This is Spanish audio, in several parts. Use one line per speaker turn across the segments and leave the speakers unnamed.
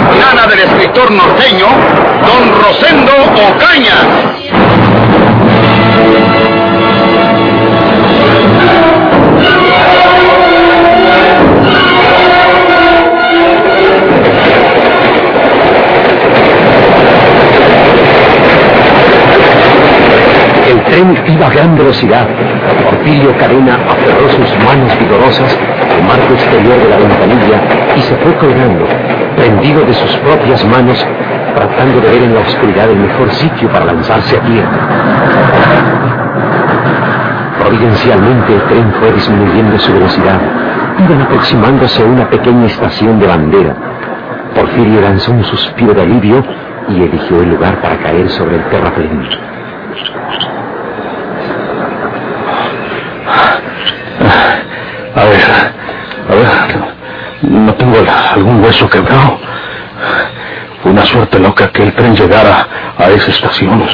serie campilana del escritor norteño, don Rosendo Ocaña.
El tren iba a gran velocidad. Porfirio Cadena aferró sus manos vigorosas al marco exterior de la ventanilla y se fue colgando, prendido de sus propias manos, tratando de ver en la oscuridad el mejor sitio para lanzarse a tierra. Providencialmente el tren fue disminuyendo su velocidad. Iban aproximándose a una pequeña estación de bandera. Porfirio lanzó un suspiro de alivio y eligió el lugar para caer sobre el terraplén.
A ver, a ver, no tengo algún hueso quebrado. Fue una suerte loca que el tren llegara a esa estación,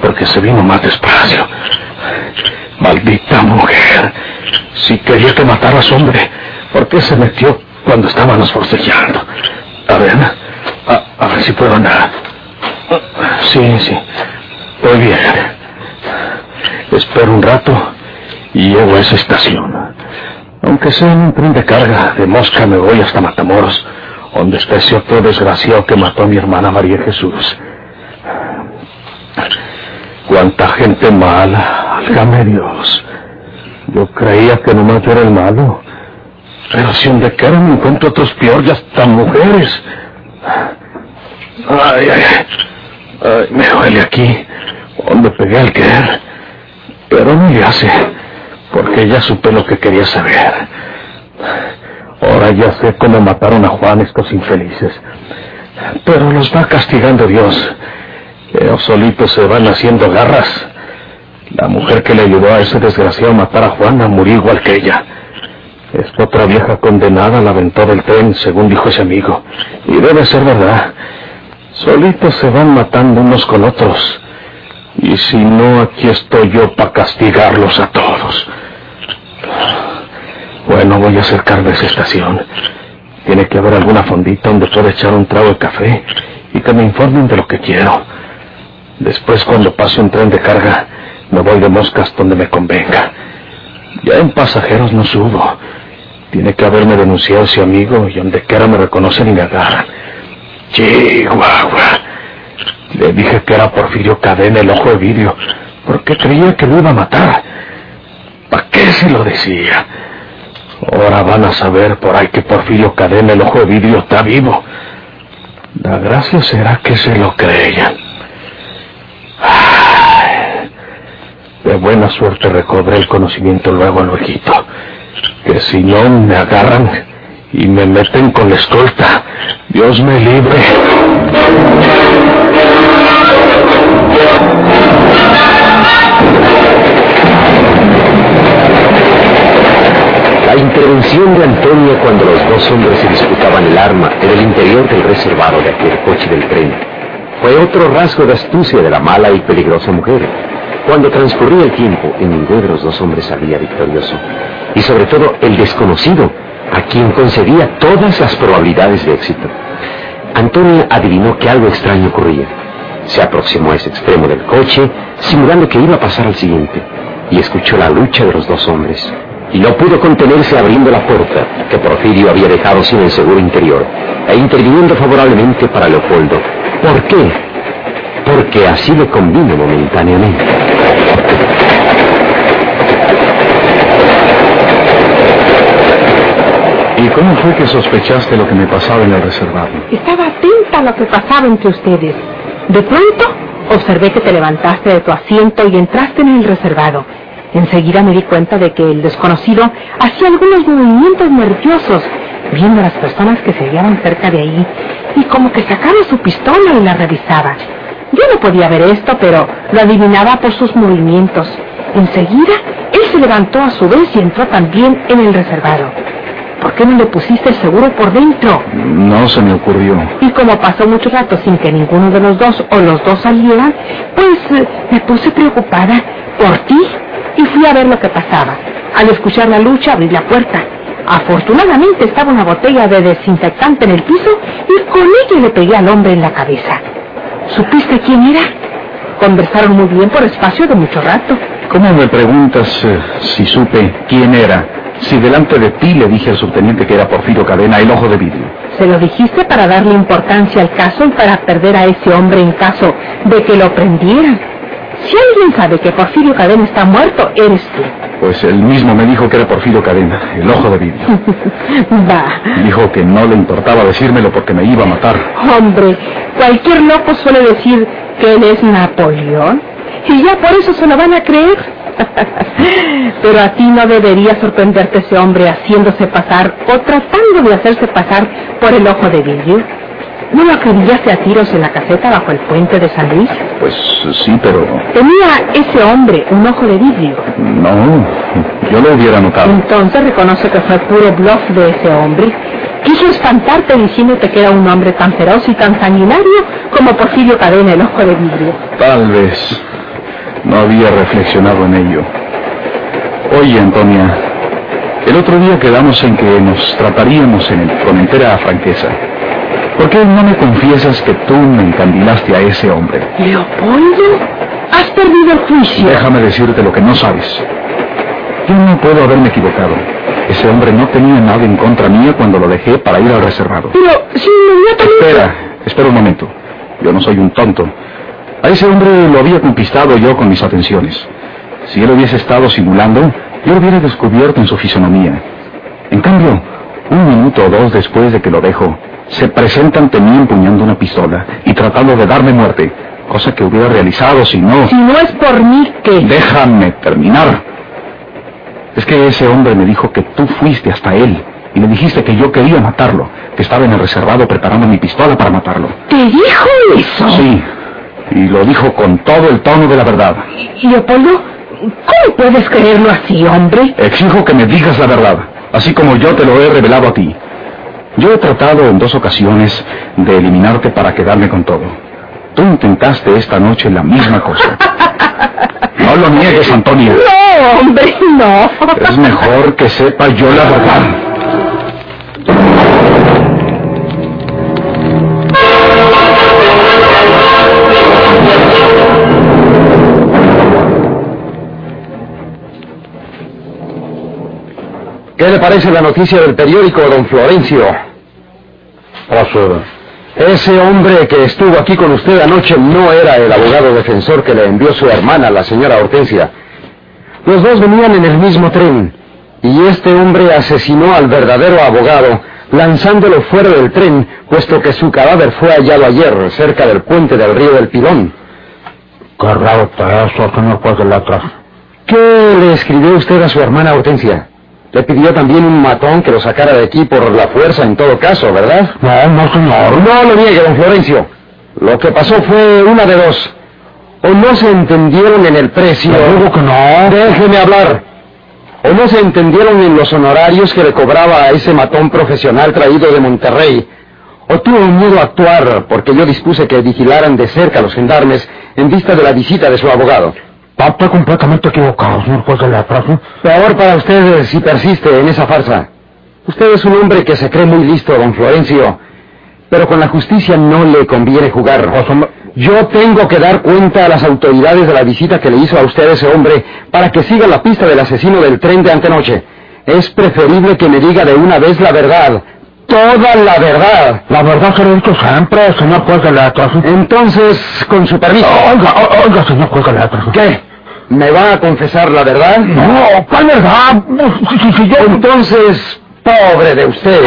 porque se vino más despacio. Maldita mujer. Si quería que mataras hombre, ¿por qué se metió cuando estábamos forcejando? A ver, a, a ver si puedo andar. Sí, sí, estoy bien. Espero un rato y llego a esa estación. Aunque sea en un tren de carga, de mosca me voy hasta Matamoros, donde está ese otro desgraciado que mató a mi hermana María Jesús. Cuánta gente mala, álgame Dios. Yo creía que nomás yo era el malo. Pero si donde quiera me encuentro otros peor y hasta mujeres. Ay, ay, ay, me duele aquí, donde pegué al querer. Pero no le hace porque ya supe lo que quería saber. Ahora ya sé cómo mataron a Juan estos infelices. Pero los va castigando Dios. Ellos solitos se van haciendo garras. La mujer que le ayudó a ese desgraciado a matar a Juana murió igual que ella. Esta otra vieja condenada la aventó del tren, según dijo ese amigo. Y debe ser verdad. Solitos se van matando unos con otros. Y si no, aquí estoy yo para castigarlos a todos. Bueno, voy a acercarme a esa estación. Tiene que haber alguna fondita donde pueda echar un trago de café y que me informen de lo que quiero. Después, cuando pase un tren de carga, me voy de moscas donde me convenga. Ya en pasajeros no subo. Tiene que haberme denunciado ese amigo y donde quiera me reconocen y me agarran. Chihuahua. Le dije que era Porfirio Cadena el ojo de vidrio, porque creía que lo iba a matar. ¿Para qué se lo decía? Ahora van a saber por ahí que Porfirio Cadena el ojo de vidrio está vivo. La gracia será que se lo creyan. Ay, de buena suerte recobré el conocimiento luego, luego, que si no me agarran y me meten con la escolta, Dios me libre.
La intervención de Antonio cuando los dos hombres se disputaban el arma en el interior del reservado de aquel coche del tren fue otro rasgo de astucia de la mala y peligrosa mujer. Cuando transcurría el tiempo y ninguno de los dos hombres salía victorioso, y sobre todo el desconocido, a quien concedía todas las probabilidades de éxito. Antonio adivinó que algo extraño ocurría. Se aproximó a ese extremo del coche, simulando que iba a pasar al siguiente, y escuchó la lucha de los dos hombres. Y no pudo contenerse abriendo la puerta que Porfirio había dejado sin el seguro interior, e interviniendo favorablemente para Leopoldo. ¿Por qué? Porque así le convino momentáneamente.
¿Y cómo fue que sospechaste lo que me pasaba en el reservado?
Estaba atenta a lo que pasaba entre ustedes. De pronto, observé que te levantaste de tu asiento y entraste en el reservado. Enseguida me di cuenta de que el desconocido hacía algunos movimientos nerviosos, viendo a las personas que se hallaban cerca de ahí, y como que sacaba su pistola y la revisaba. Yo no podía ver esto, pero lo adivinaba por sus movimientos. Enseguida, él se levantó a su vez y entró también en el reservado. ¿Por qué no le pusiste el seguro por dentro?
No se me ocurrió.
Y como pasó mucho rato sin que ninguno de los dos o los dos salieran, pues eh, me puse preocupada por ti y fui a ver lo que pasaba. Al escuchar la lucha abrí la puerta. Afortunadamente estaba una botella de desinfectante en el piso y con ella le pegué al hombre en la cabeza. ¿Supiste quién era? Conversaron muy bien por espacio de mucho rato.
¿Cómo me preguntas eh, si supe quién era? Si delante de ti le dije al subteniente que era Porfirio Cadena, el ojo de vidrio.
Se lo dijiste para darle importancia al caso y para perder a ese hombre en caso de que lo prendieran. Si alguien sabe que Porfirio Cadena está muerto, eres tú.
Pues él mismo me dijo que era Porfirio Cadena, el ojo de vidrio.
Va.
Dijo que no le importaba decírmelo porque me iba a matar.
Hombre, cualquier loco suele decir que él es Napoleón. Y ya por eso se lo van a creer. Pero a ti no debería sorprenderte ese hombre haciéndose pasar o tratando de hacerse pasar por el ojo de vidrio. ¿No lo acribillaste a tiros en la caseta bajo el puente de San Luis?
Pues sí, pero
Tenía ese hombre un ojo de vidrio.
no, yo lo hubiera notado.
Entonces reconoce que fue puro bluff de ese hombre. Quiso espantarte diciéndote que era un hombre tan feroz y tan sanguinario como Porfirio Cadena, el ojo de vidrio.
Tal vez no había reflexionado en ello. Oye, Antonia, el otro día quedamos en que nos trataríamos en el, con entera franqueza. ¿Por qué no me confiesas que tú me encandilaste a ese hombre?
Leopoldo, has perdido el juicio.
Déjame decirte lo que no sabes. Yo no puedo haberme equivocado. Ese hombre no tenía nada en contra mía cuando lo dejé para ir al reservado.
Pero si inmediatamente...
Espera, espera un momento. Yo no soy un tonto. A ese hombre lo había conquistado yo con mis atenciones. Si él hubiese estado simulando, yo lo hubiera descubierto en su fisonomía. En cambio, un minuto o dos después de que lo dejo, se presenta ante mí empuñando una pistola y tratando de darme muerte, cosa que hubiera realizado si no...
Si no es por mí, ¿qué?
Déjame terminar. Es que ese hombre me dijo que tú fuiste hasta él y le dijiste que yo quería matarlo, que estaba en el reservado preparando mi pistola para matarlo.
¿Te dijo eso?
Sí, y lo dijo con todo el tono de la verdad.
Leopoldo, ¿cómo puedes creerlo así, hombre?
Exijo que me digas la verdad, así como yo te lo he revelado a ti. Yo he tratado en dos ocasiones de eliminarte para quedarme con todo. Tú intentaste esta noche la misma cosa. No lo niegues, Antonio.
No, hombre, no.
Es mejor que sepa yo la verdad.
¿Qué le parece la noticia del periódico, don Florencio? Ese hombre que estuvo aquí con usted anoche no era el abogado defensor que le envió su hermana, la señora Hortensia. Los dos venían en el mismo tren y este hombre asesinó al verdadero abogado lanzándolo fuera del tren, puesto que su cadáver fue hallado ayer cerca del puente del río del Pilón.
Qué raro está eso, señor juez de letras.
¿Qué le escribió usted a su hermana Hortensia? Le pidió también un matón que lo sacara de aquí por la fuerza en todo caso, ¿verdad?
No, no, señor.
No lo niegue, don Florencio. Lo que pasó fue una de dos. O no se entendieron en el precio.
Digo que no.
Déjeme hablar. O no se entendieron en los honorarios que le cobraba a ese matón profesional traído de Monterrey. O tuvo miedo a actuar porque yo dispuse que vigilaran de cerca a los gendarmes en vista de la visita de su abogado.
Está completamente equivocado, señor juez de letras. ¿eh?
Peor para usted eh, si persiste en esa farsa. Usted es un hombre que se cree muy listo, don Florencio. Pero con la justicia no le conviene jugar. Yo tengo que dar cuenta a las autoridades de la visita que le hizo a usted ese hombre para que siga la pista del asesino del tren de antenoche. Es preferible que me diga de una vez la verdad. Toda la verdad.
La verdad se lo he dicho siempre, señor juez de. ¿eh?
Entonces, con su permiso.
Oiga, oiga, señor juez de letras.
¿Qué? ¿Me va a confesar la verdad?
No, ¿cuál verdad? Si, si, si yo...
Entonces, pobre de usted.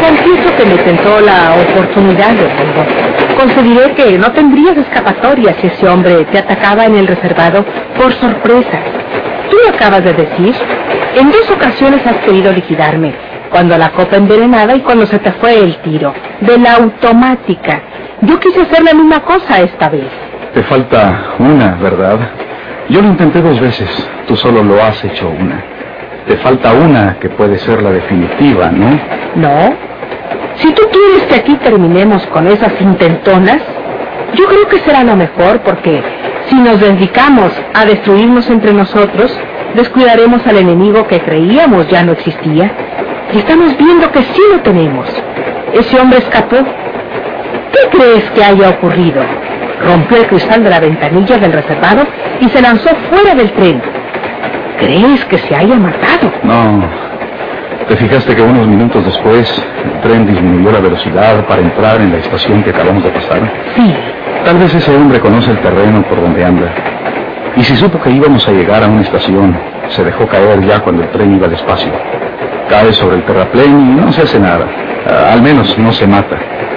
Confieso Finalmente me tentó la oportunidad, Leopoldo. Concediré que no tendrías escapatoria si ese hombre te atacaba en el reservado por sorpresa. Tú lo acabas de decir. En dos ocasiones has querido liquidarme. Cuando la copa envenenada y cuando se te fue el tiro. De la automática. Yo quise hacer la misma cosa esta vez.
Te falta una, ¿verdad? Yo lo intenté dos veces. Tú solo lo has hecho una. Te falta una que puede ser la definitiva, ¿no?
No. Si tú quieres que aquí terminemos con esas intentonas, yo creo que será lo mejor porque si nos dedicamos a destruirnos entre nosotros, descuidaremos al enemigo que creíamos ya no existía. Y estamos viendo que sí lo tenemos. Ese hombre escapó. ¿Qué crees que haya ocurrido? Rompió el cristal de la ventanilla del reservado y se lanzó fuera del tren. ¿Crees que se haya matado?
No. ¿Te fijaste que unos minutos después el tren disminuyó la velocidad para entrar en la estación que acabamos de pasar?
Sí.
Tal vez ese hombre conoce el terreno por donde anda. Y si supo que íbamos a llegar a una estación, se dejó caer ya cuando el tren iba despacio. Cae sobre el terraplén y no se hace nada. Ah, Al menos no se mata.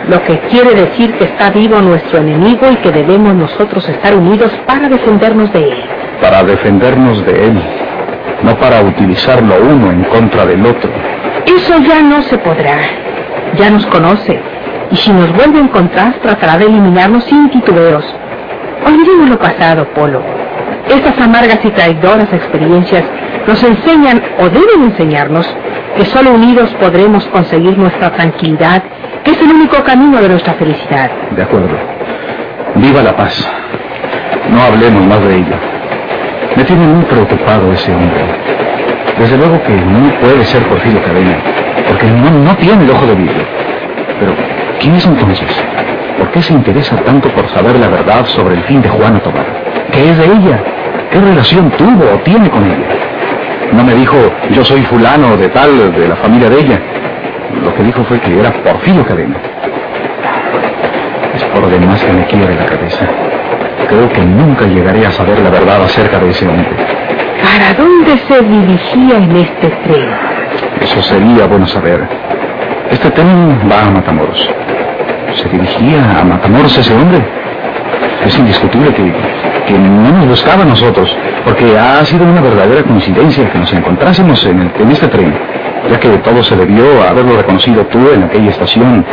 Lo que quiere decir que está vivo nuestro enemigo y que debemos nosotros estar unidos para defendernos de él.
Para defendernos de él. No para utilizarlo uno en contra del otro.
Eso ya no se podrá. Ya nos conoce. Y si nos vuelve a encontrar, tratará de eliminarnos sin titubeos. Olvidemos lo pasado, Polo. Estas amargas y traidoras experiencias nos enseñan o deben enseñarnos que solo unidos podremos conseguir nuestra tranquilidad, que es el único camino de nuestra felicidad.
De acuerdo. Viva la paz. No hablemos más de ello. Me tiene muy preocupado ese hombre. Desde luego que no puede ser Porfirio Cadena, porque no, no tiene el ojo de vidrio. Pero, ¿quién es entonces? ¿Por qué se interesa tanto por saber la verdad sobre el fin de Juana Tobar? ¿Qué es de ella? ¿Qué relación tuvo o tiene con ella? No me dijo, yo soy fulano de tal, de la familia de ella. Lo que dijo fue que era Porfirio Cadena. Es por demás que me quiere la cabeza. Creo que nunca llegaré a saber la verdad acerca de ese hombre.
¿Para dónde se dirigía en este tren?
Eso sería bueno saber. Este tren va a Matamoros. ¿Se dirigía a Matamoros ese hombre? Es indiscutible que, que no nos buscaba a nosotros, porque ha sido una verdadera coincidencia que nos encontrásemos en, el- en este tren, ya que todo se debió a haberlo reconocido tú en aquella estación,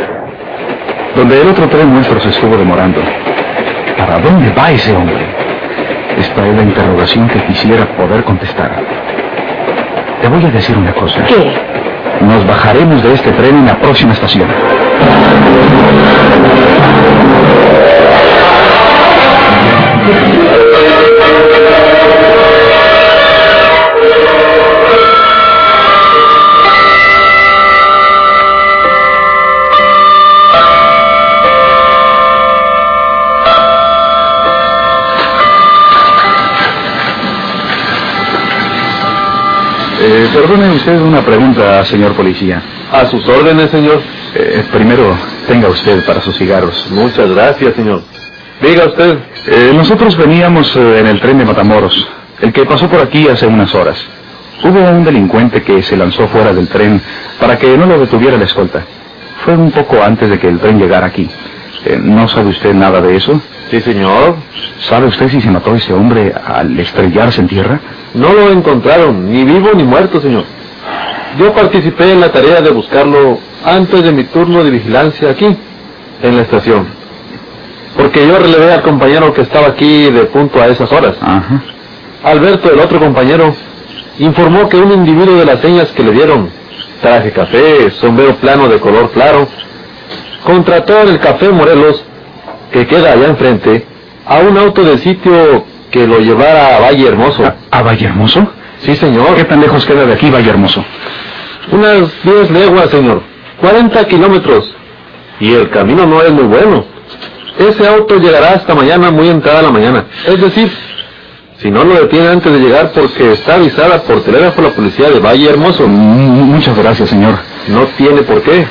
donde el otro tren nuestro se estuvo demorando. ¿Para dónde va ese hombre? Esta es la interrogación que quisiera poder contestar. Te voy a decir una cosa.
¿Qué?
Nos bajaremos de este tren en la próxima estación. Eh, perdone usted una pregunta, señor policía.
A sus órdenes, señor.
Eh, primero, tenga usted para sus cigarros.
Muchas gracias, señor. Diga usted.
Eh, nosotros veníamos eh, en el tren de Matamoros, el que pasó por aquí hace unas horas. Hubo un delincuente que se lanzó fuera del tren para que no lo detuviera la escolta. Fue un poco antes de que el tren llegara aquí. Eh, ¿No sabe usted nada de eso?
Sí, señor.
¿Sabe usted si se mató ese hombre al estrellarse en tierra?
No lo encontraron, ni vivo ni muerto, señor. Yo participé en la tarea de buscarlo antes de mi turno de vigilancia aquí, en la estación. Porque yo relevé al compañero que estaba aquí de punto a esas horas.
Ajá.
Alberto, el otro compañero, informó que un individuo de las señas que le dieron, traje café, sombrero plano de color claro, contrató en el Café Morelos, que queda allá enfrente, a un auto de sitio que lo llevara a Valle Hermoso.
¿A, a Valle Hermoso?
Sí, señor.
¿Qué tan lejos queda de aquí Valle Hermoso?
Unas 10 leguas, señor. 40 kilómetros. Y el camino no es muy bueno. Ese auto llegará hasta mañana muy entrada la mañana. Es decir, si no lo detiene antes de llegar porque está avisada por telégrafo la policía de Valle Hermoso.
Mm, Muchas gracias, señor.
No tiene por qué.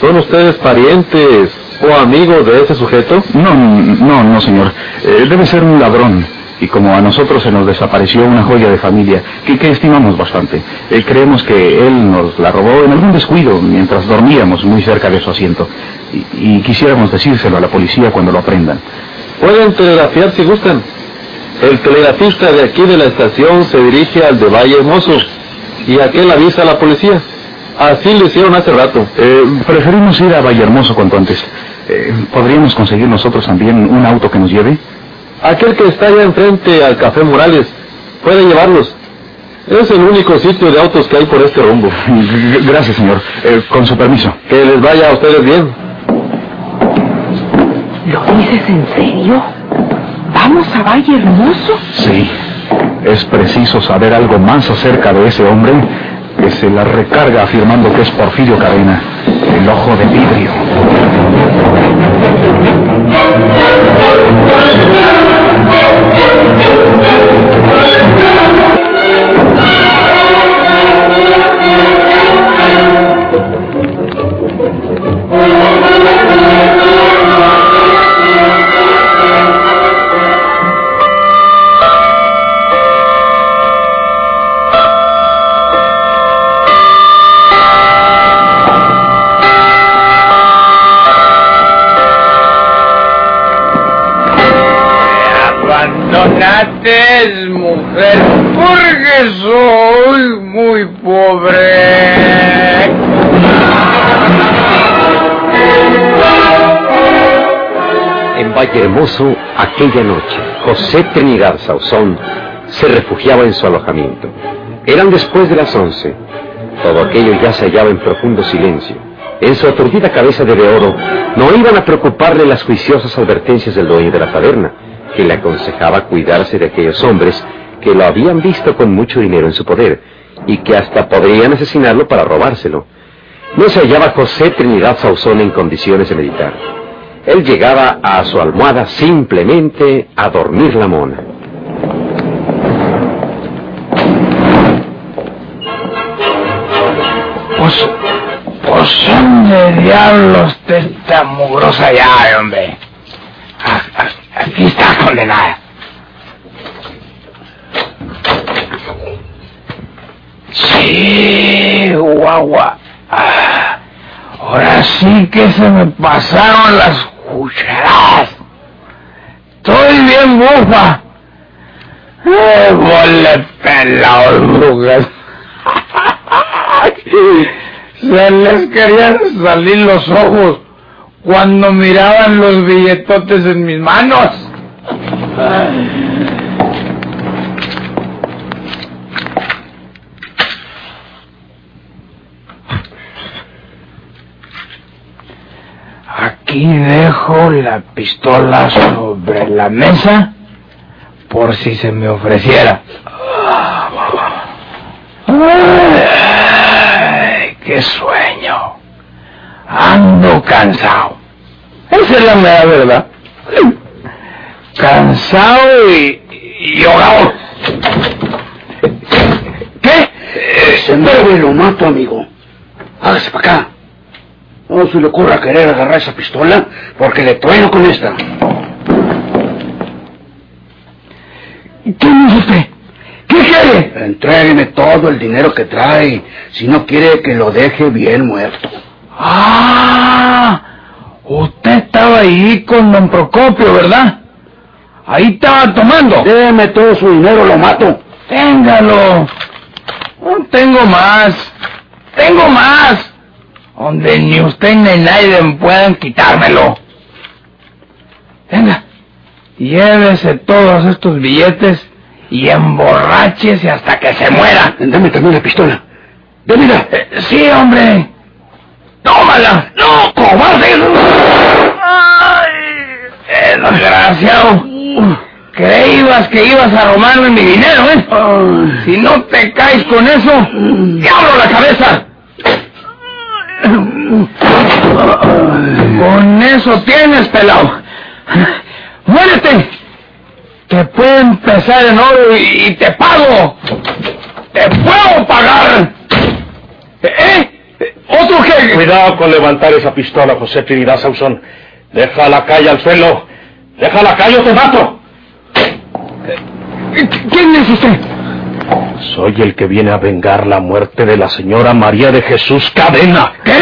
¿Son ustedes parientes o amigos de ese sujeto?
No, no, no, señor. Eh, debe ser un ladrón. Y como a nosotros se nos desapareció una joya de familia, que, que estimamos bastante, eh, creemos que él nos la robó en algún descuido mientras dormíamos muy cerca de su asiento. Y, y quisiéramos decírselo a la policía cuando lo aprendan.
Pueden telegrafiar si gustan. El telegrafista de aquí de la estación se dirige al de Valle Hermoso y aquel avisa a la policía. Así lo hicieron hace rato.
Eh, preferimos ir a Vallehermoso cuanto antes. Eh, ¿Podríamos conseguir nosotros también un auto que nos lleve?
Aquel que está allá enfrente al Café Morales puede llevarlos. Es el único sitio de autos que hay por este rumbo.
Gracias, señor. Eh, con su permiso.
Que les vaya a ustedes bien.
¿Lo dices en serio? ¿Vamos a Valle Hermoso?
Sí. Es preciso saber algo más acerca de ese hombre que se la recarga afirmando que es Porfirio Cadena, el ojo de vidrio.
Yeah. Porque soy muy pobre.
En Valle Hermoso, aquella noche, José Trinidad Sauzón se refugiaba en su alojamiento. Eran después de las once. Todo aquello ya se hallaba en profundo silencio. En su aturdida cabeza de oro no iban a preocuparle las juiciosas advertencias del dueño de la taberna, que le aconsejaba cuidarse de aquellos hombres que lo habían visto con mucho dinero en su poder y que hasta podrían asesinarlo para robárselo. No se hallaba José Trinidad Sauzón en condiciones de meditar. Él llegaba a su almohada simplemente a dormir la mona.
Pues, pues ¿dónde diablos está mugrosa llave, hombre? Ah, ah, Aquí está condenada. Ah, ahora sí que se me pasaron las cucharadas. Estoy bien bufa. Eh, vole pelado. Se les querían salir los ojos cuando miraban los billetotes en mis manos. Aquí dejo la pistola sobre la mesa por si se me ofreciera. Ay, qué sueño. Ando cansado. Esa es la mera verdad. Cansado y, y ahogado. ¿Qué?
Se mueve lo mato, amigo. Hágase para acá. No se le ocurra querer agarrar esa pistola porque le trueno con esta.
¿Quién es usted? ¿Qué quiere?
Entrégueme todo el dinero que trae. Si no quiere que lo deje bien muerto.
Ah, usted estaba ahí con don Procopio, ¿verdad? Ahí estaba tomando.
Déme todo su dinero, lo mato.
Téngalo. No tengo más. Tengo más. Donde ni usted ni nadie puedan quitármelo. Venga. Llévese todos estos billetes y emborráchese hasta que se muera.
Dame también la pistola. Démela.
Eh, sí, hombre. ¡Tómala! ¡No, cobarde! ¡Ay! ¡Desgraciado! Creíbas que ibas a robarme mi dinero, ¿eh? Si no te caes con eso, ¡diablo la cabeza! Con eso tienes, pelado. ¡Muérete! Te puedo empezar en oro y, y te pago. ¡Te puedo pagar! ¿Eh? ¿Otro qué?
Cuidado con levantar esa pistola, José Trinidad Sauzón. Deja la calle al suelo. Deja la calle o te mato.
¿Quién es usted?
Soy el que viene a vengar la muerte de la señora María de Jesús Cadena.
¿Qué?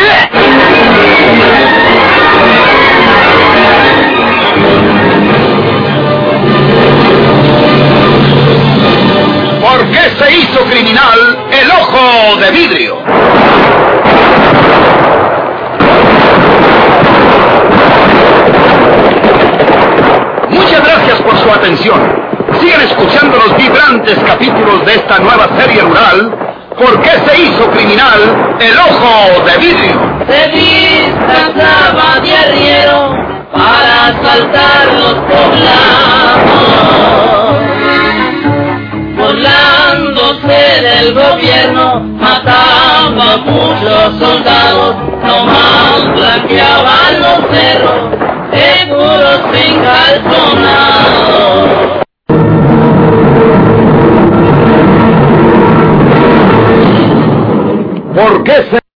¿Por qué se hizo criminal el ojo de vidrio? Muchas gracias por su atención. Sigan escuchando los vibrantes capítulos de esta nueva serie rural. ¿Por qué se hizo criminal el ojo de vidrio?
Se disfrazaba de arriero para asaltar los poblados. Burlándose del gobierno, mataba a muchos soldados, nomás blanqueaban los cerros, seguros sin.
¿Por qué se